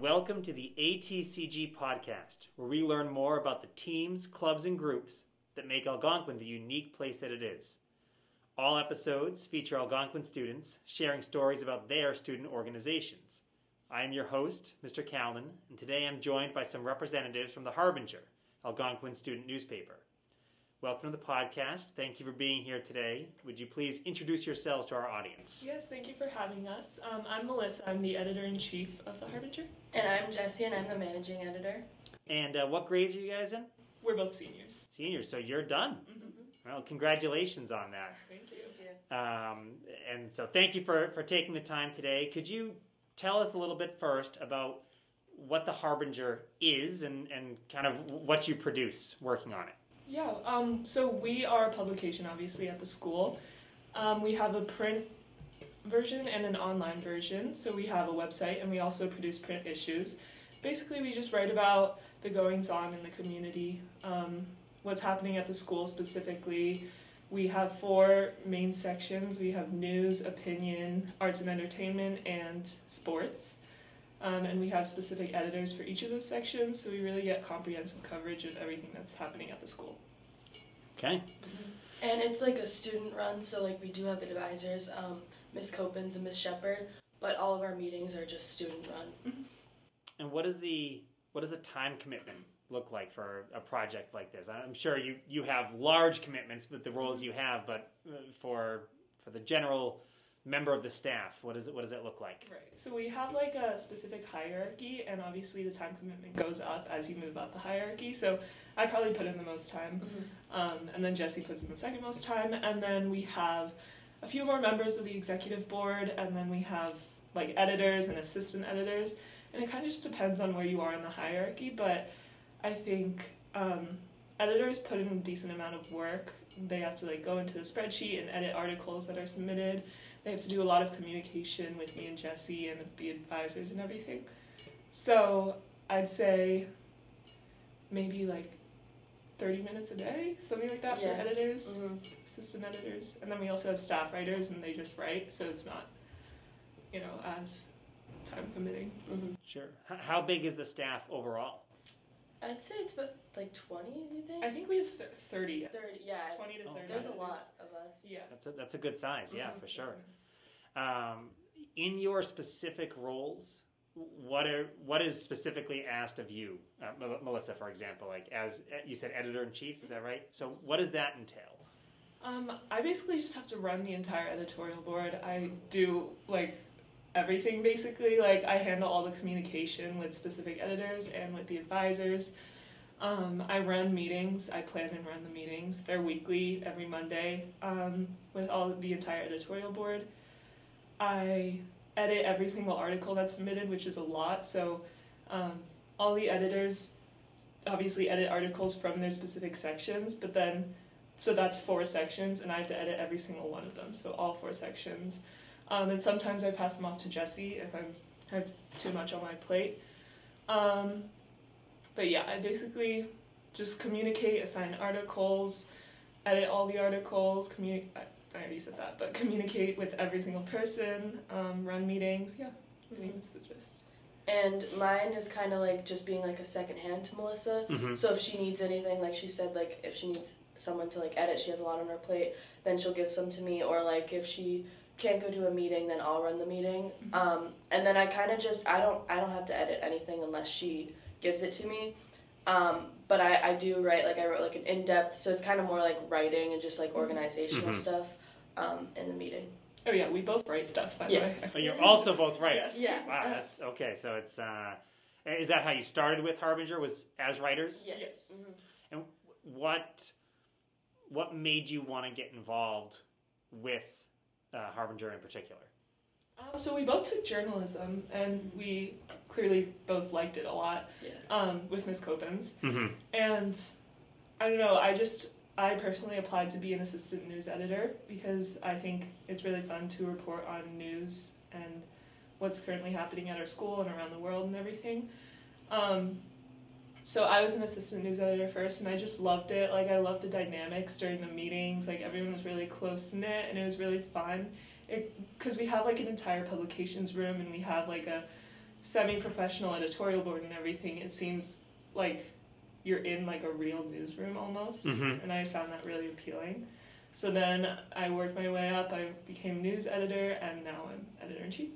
welcome to the ATCG podcast, where we learn more about the teams, clubs, and groups that make Algonquin the unique place that it is. All episodes feature Algonquin students sharing stories about their student organizations. I am your host, Mr. Calnan, and today I'm joined by some representatives from the Harbinger, Algonquin student newspaper. Welcome to the podcast. Thank you for being here today. Would you please introduce yourselves to our audience? Yes, thank you for having us. Um, I'm Melissa. I'm the editor in chief of the Harbinger. And I'm Jessie, and I'm the managing editor. And uh, what grades are you guys in? We're both seniors. Seniors, so you're done. Mm-hmm. Well, congratulations on that. Thank you. Um, and so thank you for, for taking the time today. Could you tell us a little bit first about what the Harbinger is and, and kind of what you produce working on it? Yeah, um, so we are a publication, obviously, at the school. Um, we have a print version and an online version. So we have a website and we also produce print issues. Basically, we just write about the goings on in the community, um, what's happening at the school specifically. We have four main sections we have news, opinion, arts and entertainment, and sports. Um, and we have specific editors for each of those sections, so we really get comprehensive coverage of everything that's happening at the school. Okay. And it's like a student run, so like we do have advisors, um, Miss Copens and Miss Shepard, but all of our meetings are just student run. And what is the what does the time commitment look like for a project like this? I'm sure you, you have large commitments with the roles you have, but uh, for for the general member of the staff, what does it what does it look like? Right. So we have like a specific hierarchy, and obviously the time commitment goes up as you move up the hierarchy. So I probably put in the most time, um, and then Jessie puts in the second most time, and then we have a few more members of the executive board, and then we have like editors and assistant editors, and it kind of just depends on where you are in the hierarchy. But I think um, editors put in a decent amount of work. They have to like go into the spreadsheet and edit articles that are submitted. They have to do a lot of communication with me and Jessie and the advisors and everything. So I'd say maybe like 30 minutes a day, something like that Yeah. for editors, hmm assistant editors. And then we also have staff writers and they just write, so it's not, you know, as time committing. hmm Sure. H- how big is the staff overall? I'd say it's about like 20, do you think? I think we have th- 30. 30, yeah. 20 to Oh, 30. There's a lot of us. Yeah. That's a, that's a good size, yeah, for sure. Um, in your specific roles, what are what is specifically asked of you, uh, Melissa, for example? Like as uh, you said, editor in chief, is that right? So what does that entail? Um, I basically just have to run the entire editorial board. I do like everything basically. Like I handle all the communication with specific editors and with the advisors. Um, I run meetings. I plan and run the meetings. They're weekly, every Monday, um, with all the entire editorial board. I edit every single article that's submitted, which is a lot. So um, all the editors obviously edit articles from their specific sections, but then so that's four sections, and I have to edit every single one of them. So all four sections. Um, and sometimes I pass them off to Jessie if I'm have too much on my plate. Um, but yeah, I basically just communicate, assign articles, edit all the articles, communicate. I already said that, but communicate with every single person, um, run meetings. Yeah, I think that's the gist. And mine is kind of like just being like a second hand to Melissa. Mm-hmm. So if she needs anything, like she said, like if she needs someone to like edit, she has a lot on her plate, then she'll give some to me. Or like if she can't go to a meeting, then I'll run the meeting. Mhm. Um, and then I kind of just I don't I don't have to edit anything unless she gives it to me. Um, but I, I do write like I wrote like an in depth, so it's kind of more like writing and just like organizational Mhm. stuff um, in the meeting. Oh yeah, we both write stuff. By Yeah. the way. But you're also both writers. Yes. Yeah. Wow. That's okay. So it's uh, is that how you started with Harbinger? Was as writers? Yes. Yes. Mhm. What what made you want to get involved with uh, Harbinger in particular? Um, so we both took journalism, and we clearly both liked it a lot Yeah. um, with Miss Copens. Mm-hmm. And I don't know, I just I personally applied to be an assistant news editor because I think it's really fun to report on news and what's currently happening at our school and around the world and everything. Um, so I was an assistant news editor first, and I just loved it. Like I loved the dynamics during the meetings. Like everyone was really close knit, and it was really fun. It Because we have like an entire publications room, and we have like a semi-professional editorial board and everything, it seems like you're in like a real newsroom almost, Mhm. and I found that really appealing. So then I worked my way up. I became news editor, and now I'm editor in chief.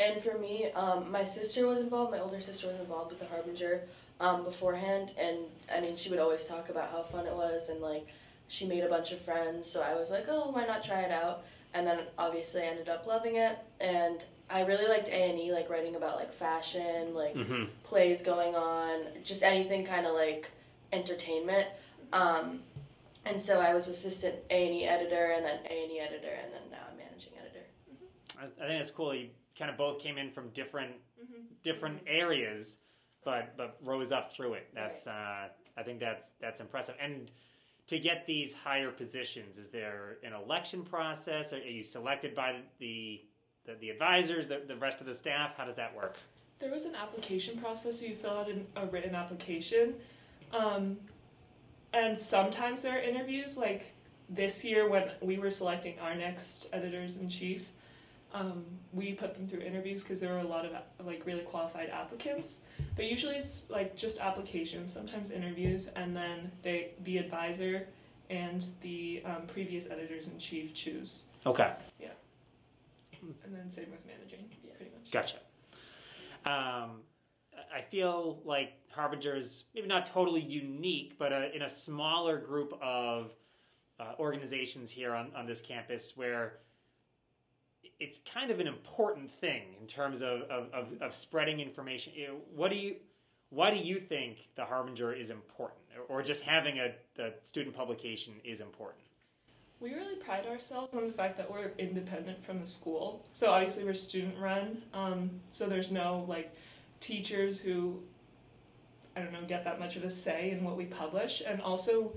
And for me, um, my sister was involved. My older sister was involved with the Harbinger um, beforehand, and I mean, she would always talk about how fun it was, and like she made a bunch of friends. So I was like, oh, why not try it out? And then obviously I ended up loving it, and I really liked A and E, like writing about like fashion, like Mm-hmm. plays going on, just anything kind of like entertainment. Um, and so I was assistant A and E editor, and then A and E editor, and then now I'm managing editor. I, I think it's cool. You kind of both came in from different Mm-hmm. different areas, but but rose up through it. That's uh, I think that's that's impressive. And to get these higher positions, is there an election process? Are, are you selected by the the, the advisors, the, the rest of the staff? How does that work? There was an application process. So you fill out an, a written application, um, and sometimes there are interviews. Like this year, when we were selecting our next editors in chief, um, we put them through interviews because there were a lot of like really qualified applicants. But usually it's like just applications, sometimes interviews, and then they the advisor and the um, previous editors in chief choose, Okay, Yeah. and then same with managing, Yeah. pretty much. gotcha. Um, I feel like Harbinger is maybe not totally unique, but uh, in a smaller group of uh, organizations here on, on this campus where it's kind of an important thing in terms of, of, of, of spreading information. What do you, why do you think the Harbinger is important, or, or just having a, a student publication is important? We really pride ourselves on the fact that we're independent from the school. So obviously we're student run. Um, so there's no like teachers who I don't know get that much of a say in what we publish, and also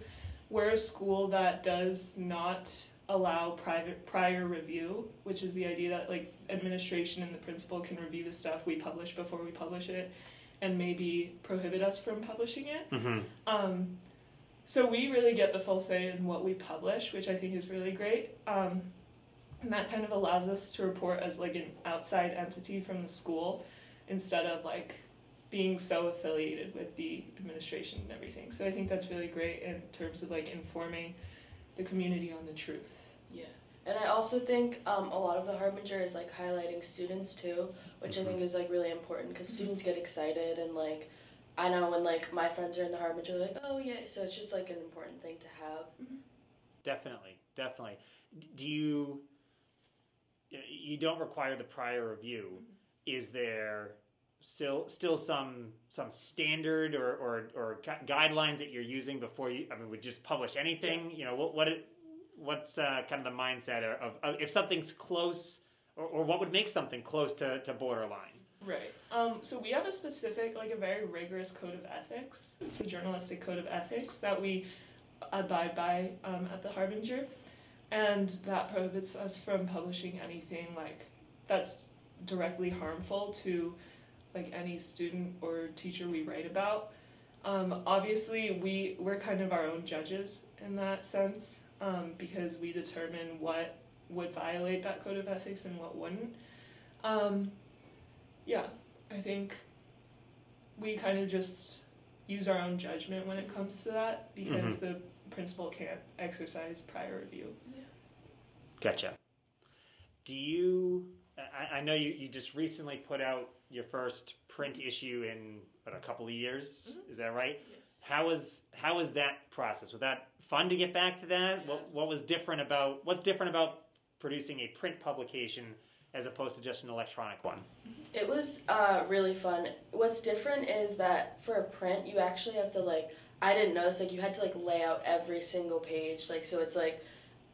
we're a school that does not allow private prior review, which is the idea that like administration and the principal can review the stuff we publish before we publish it, and maybe prohibit us from publishing it. Mm-hmm. Um, so we really get the full say in what we publish, which I think is really great. Um, and that kind of allows us to report as like an outside entity from the school instead of like being so affiliated with the administration and everything. So I think that's really great in terms of like informing the community on the truth. Yeah, and I also think um, a lot of the Harbinger is like highlighting students too, which I think mm-hmm. is like really important because mm-hmm. students get excited and like I know when like my friends are in the Harbinger, they're like, oh yeah, so it's just like an important thing to have. Mm-hmm. Definitely, definitely. Do you? You don't require the prior review. Is there still still some some standard or or, or guidelines that you're using before you? I mean, would just publish anything? You know, what what it, what's uh, kind of the mindset of, of if something's close, or, or what would make something close to, to borderline? Right. Um, so we have a specific, like a very rigorous code of ethics. It's a journalistic code of ethics that we abide by um, at the Harbinger, and that prohibits us from publishing anything like that's directly harmful to like any student or teacher we write about. Um, obviously, we we're kind of our own judges in that sense um, because we determine what would violate that code of ethics and what wouldn't. Um, yeah, I think we kind of just use our own judgment when it comes to that because the principal can't exercise prior review. Gotcha. Do you? I, I know you, you just recently put out your first print issue in what, a couple of years. Is that right? Yes. How was how was that process? Was that fun to get back to that? What what was different about what's different about producing a print publication as opposed to just an electronic one? It was uh, really fun. What's different is that for a print, you actually have to like. I didn't know this. Like you had to like lay out every single page. Like so, it's like,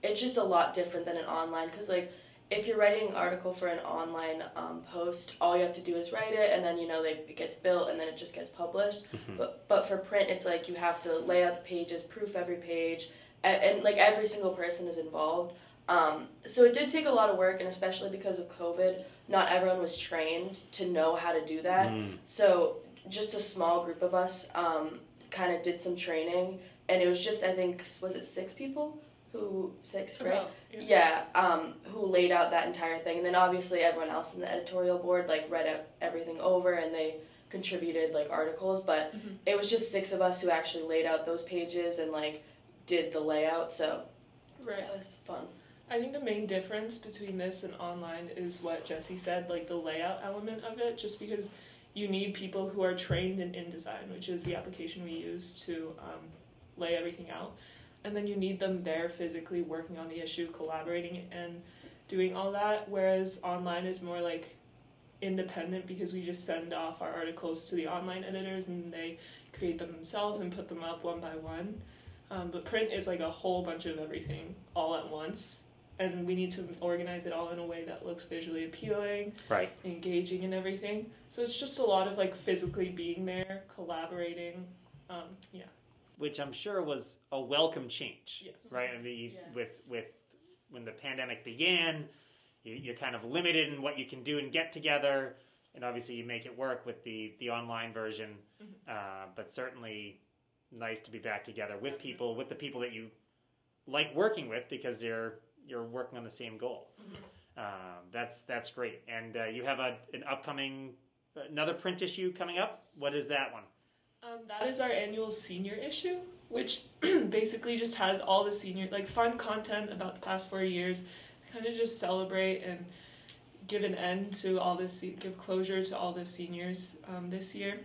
it's just a lot different than an online. Cause like, if you're writing an article for an online um, post, all you have to do is write it, and then you know like, it gets built, and then it just gets published. But but for print, it's like you have to lay out the pages, proof every page, and, and like every single person is involved. Um, so it did take a lot of work, and especially because of COVID, not everyone was trained to know how to do that. Mm. So just a small group of us um, kind of did some training, and it was just I think was it six people who sixth grade. About- Yeah, um, who laid out that entire thing, and then obviously everyone else in the editorial board like read everything over, and they contributed like articles. But Mhm. it was just six of us who actually laid out those pages and like did the layout. So Right. that was fun. I think the main difference between this and online is what Jessie said, like the layout element of it, just because you need people who are trained in InDesign, which is the application we use to um, lay everything out. And then you need them there physically working on the issue, collaborating, and doing all that. Whereas online is more like independent because we just send off our articles to the online editors and they create them themselves and put them up one by one. Um, but print is like a whole bunch of everything all at once and we need to organize it all in a way that looks visually appealing, Right. engaging, and everything. So it's just a lot of like physically being there, collaborating. Um, yeah. Which I'm sure was a welcome change. Yes. Right. I mean, Yeah. with with when the pandemic began, you, you're kind of limited in what you can do and get together, and obviously you make it work with the the online version. Mhm. Uh, but certainly nice to be back together with people, with the people that you like working with, because they're you're working on the same goal. Um, that's that's great. And uh, you have a an upcoming another print issue coming up. What is that one? Um, that is our annual senior issue, which basically just has all the senior, like fun content about the past four years, kind of just celebrate and give an end to all this, give closure to all the seniors um, this year.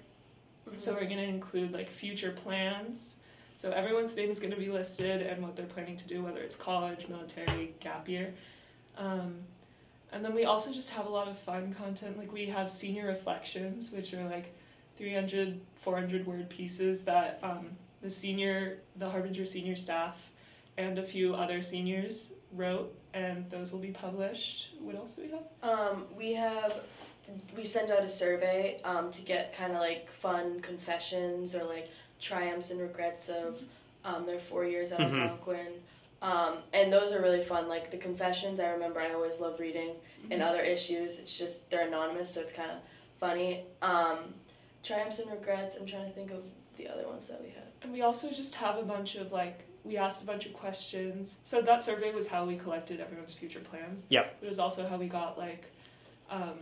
So we're going to include like future plans. So everyone's name is going to be listed and what they're planning to do, whether it's college, military, gap year. Um, and then we also just have a lot of fun content. Like we have senior reflections, which are like 300, 400 word pieces that um, the senior, the Harbinger senior staff, and a few other seniors wrote, and those will be published. What else do we have? Um, we have we send out a survey um, to get kind of like fun confessions or like triumphs and regrets of um, their four years at Mhm. Algonquin. Um, and those are really fun. Like the confessions, I remember I always love reading. In other issues, it's just they're anonymous, so it's kind of funny. Um, triumphs and regrets. I'm trying to think of the other ones that we had. And we also just have a bunch of like we asked a bunch of questions. So that survey was how we collected everyone's future plans. Yeah. It was also how we got like um,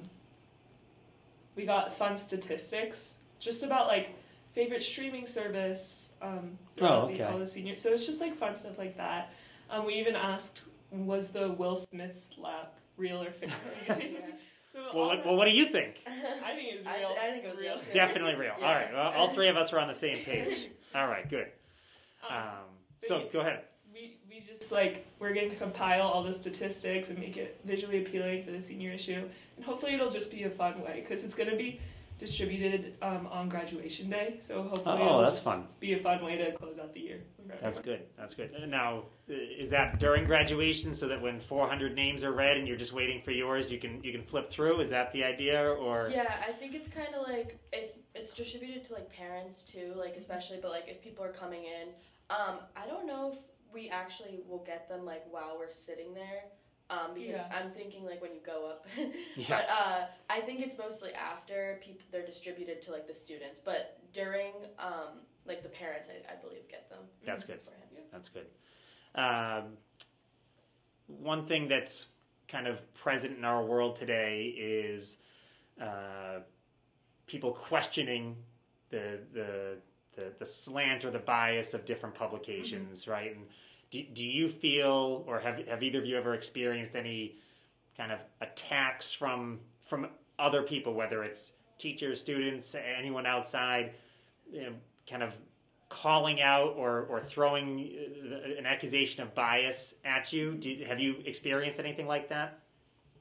we got fun statistics just about like favorite streaming service. Um, throughout the- okay. all the seniors. So it's just like fun stuff like that. Um, we even asked, was the Will Smith slap real or fake? So Well, what, well, what do you think? I think it was real. I think it was real. too. Definitely real. Yeah. All right. Well, all three of us are on the same page. All right. Good. Um, Um, so go ahead. we we just like we're going to compile all the statistics and make it visually appealing for the senior issue and hopefully it'll just be a fun way because it's going to be distributed um, on graduation day so hopefully Oh, it'll that's just fun. be a fun way to close out the year That's good. That's good. Uh, Now, uh, is that during graduation so that when 400 names are read and you're just waiting for yours, you can you can flip through? Is that the idea, or Yeah, I think it's kind of like it's it's distributed to like parents too, like especially, but like if people are coming in, um, I don't know if we actually will get them like while we're sitting there, um, because Yeah. I'm thinking like when you go up, Yeah. but uh, I think it's mostly after people they're distributed to like the students, but during um, like the parents, I, I believe get them. That's good. For him. That's good. Um, one thing that's kind of present in our world today is uh, people questioning the, the the the slant or the bias of different publications, right? And do, do you feel, or have have either of you ever experienced any kind of attacks from from other people, whether it's teachers, students, anyone outside, you know, kind of calling out or, or throwing uh, an accusation of bias at you? Do, have you experienced anything like that?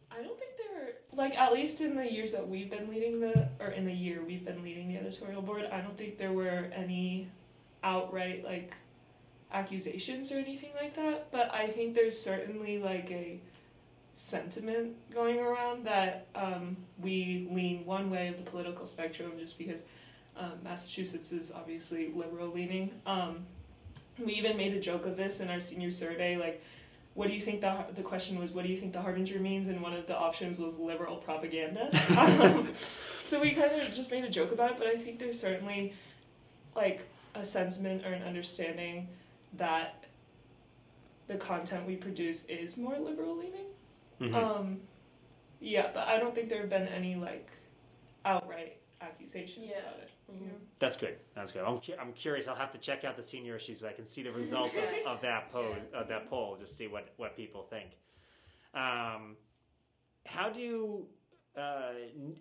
I don't think there like at least in the years that we've been leading the or in the year we've been leading the editorial board, I don't think there were any outright like accusations or anything like that. But I think there's certainly like a sentiment going around that um, we lean one way of the political spectrum just because um, Massachusetts is obviously liberal leaning. Um, we even made a joke of this in our senior survey, like what do you think the the question was what do you think the harbinger means and one of the options was liberal propaganda um, so we kind of just made a joke about it but i think there's certainly like a sentiment or an understanding that the content we produce is more liberal leaning. Mhm. Um, yeah, but I don't think there have been any like outright accusations Yeah. about it. you Mhm. That's good. That's good. I'm, cu- I'm curious. I'll have to check out the senior issues so I can see the results of, of that poll. Yeah. Of that poll, just see what what people think. Um, how do uh,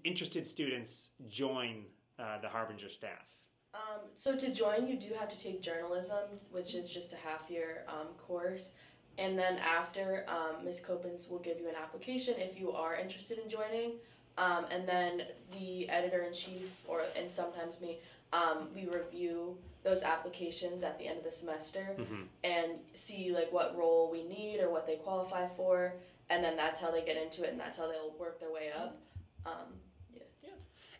interested students join uh, the Harbinger staff? Um, so to join, you do have to take journalism, which is just a half year um, course. And then after, um, Ms. Copens will give you an application if you are interested in joining. Um, and then the editor in chief, or and sometimes me, um, we review those applications at the end of the semester Mm-hmm. and see like what role we need or what they qualify for. And then that's how they get into it, and that's how they'll work their way up.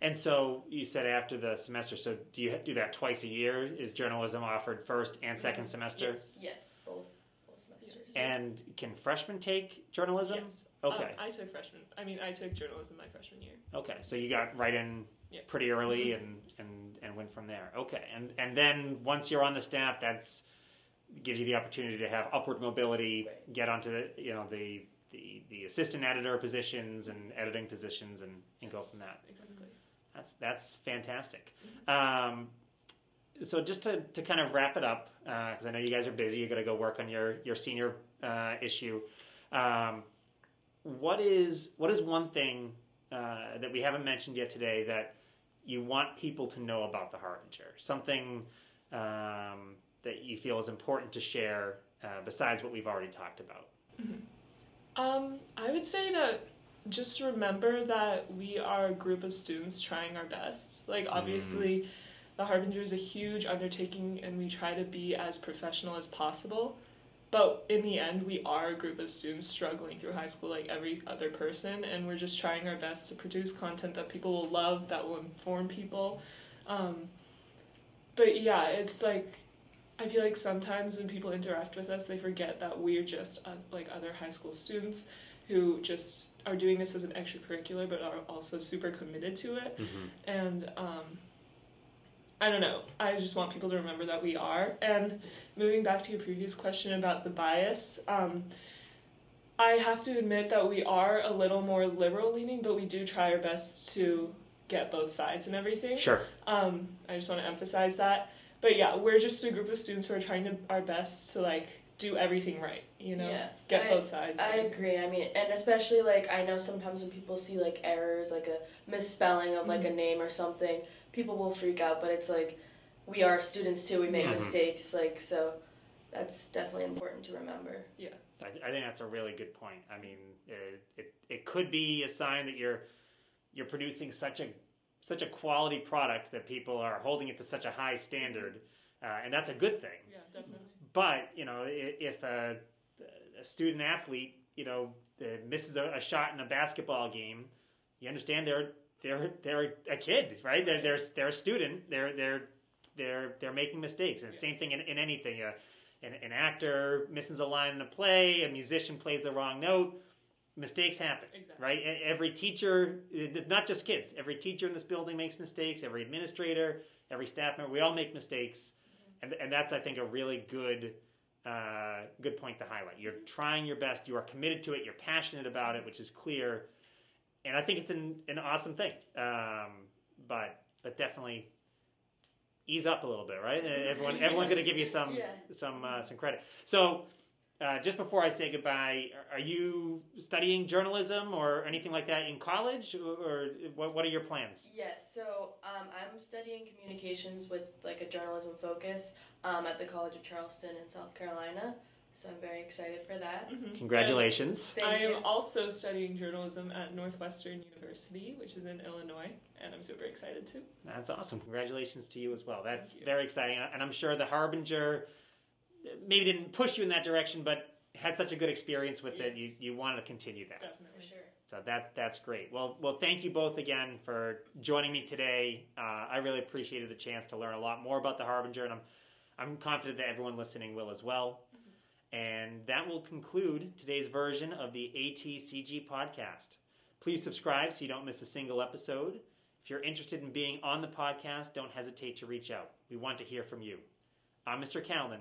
And so you said after the semester. So do you do that twice a year? Is journalism offered first and second semester? Yes. yes, both both semesters. And can freshmen take journalism? Yes. Okay. Um, I took freshman. I mean, I took journalism my freshman year. Okay, so you got right in Yeah. pretty early and, and, and went from there. Okay, and and then once you're on the staff, that's gives you the opportunity to have upward mobility, Right. get onto the you know the, the the assistant editor positions and editing positions, and, and go from that. Exactly. That's that's fantastic. Um, so just to, to kind of wrap it up, because I know you guys are busy, you got to go work on your your senior uh, issue. Um, what is what is one thing uh, that we haven't mentioned yet today that you want people to know about the Harbinger? Something um, that you feel is important to share uh, besides what we've already talked about. Um, I would say that just remember that we are a group of students trying our best. Like, obviously, the Harbinger is a huge undertaking, and we try to be as professional as possible. But in the end, we are a group of students struggling through high school like every other person, and we're just trying our best to produce content that people will love, that will inform people. Um, but yeah, it's like I feel like sometimes when people interact with us, they forget that we're just uh, like other high school students who just are doing this as an extracurricular, but are also super committed to it. And um, I don't know. I just want people to remember that we are. And moving back to your previous question about the bias, um, I have to admit that we are a little more liberal leaning, but we do try our best to get both sides and everything. Sure. Um, I just want to emphasize that. But yeah, we're just a group of students who are trying to our best to like do everything right. You know, Yeah, get I- both sides. I right. agree. I mean, and especially like I know sometimes when people see like errors, like a misspelling of like a name or something, people will freak out. But it's like we are students too. We make Mhm. mistakes. Like so, that's definitely important to remember. Yeah. I, I think that's a really good point. I mean, it, it it could be a sign that you're you're producing such a such a quality product that people are holding it to such a high standard, uh, and that's a good thing. But you know, if a, a student athlete, you know, misses a, a shot in a basketball game, you understand they're they're they're a kid, right? They're they're, they're a student. They're they're they're they're making mistakes. And same thing in, in anything. Uh, an, an actor misses a line in a play. A musician plays the wrong note. Mistakes happen, Exactly. right? Every teacher, not just kids. Every teacher in this building makes mistakes. Every administrator, every staff member, we all make mistakes, and and that's I think a really good uh, good point to highlight. You're trying your best. You are committed to it. You're passionate about it, which is clear, and I think it's an an awesome thing. Um, but but definitely ease up a little bit, right? Everyone everyone's going to give you some Yeah. some uh, some credit. So. Uh, just before I say goodbye, are- are you studying journalism or anything like that in college, or, or what, what are your plans? Yes. So um, I'm studying communications with like a journalism focus um, at the College of Charleston in South Carolina. So I'm very excited for that. Mhm. Congratulations. Thank I you. am also studying journalism at Northwestern University, which is in Illinois, and I'm super excited too. That's awesome. Congratulations to you as well. That's very exciting. And I'm sure the Harbinger maybe didn't push you in that direction, but had such a good experience with it, you, you wanted to continue that. For Definitely. sure. So that's that's great. Well, well, thank you both again for joining me today. Uh, I really appreciated the chance to learn a lot more about the Harbinger, and I'm I'm confident that everyone listening will as well. And that will conclude today's version of the ATCG podcast. Please subscribe so you don't miss a single episode. If you're interested in being on the podcast, don't hesitate to reach out. We want to hear from you. I'm Mr. Calnan,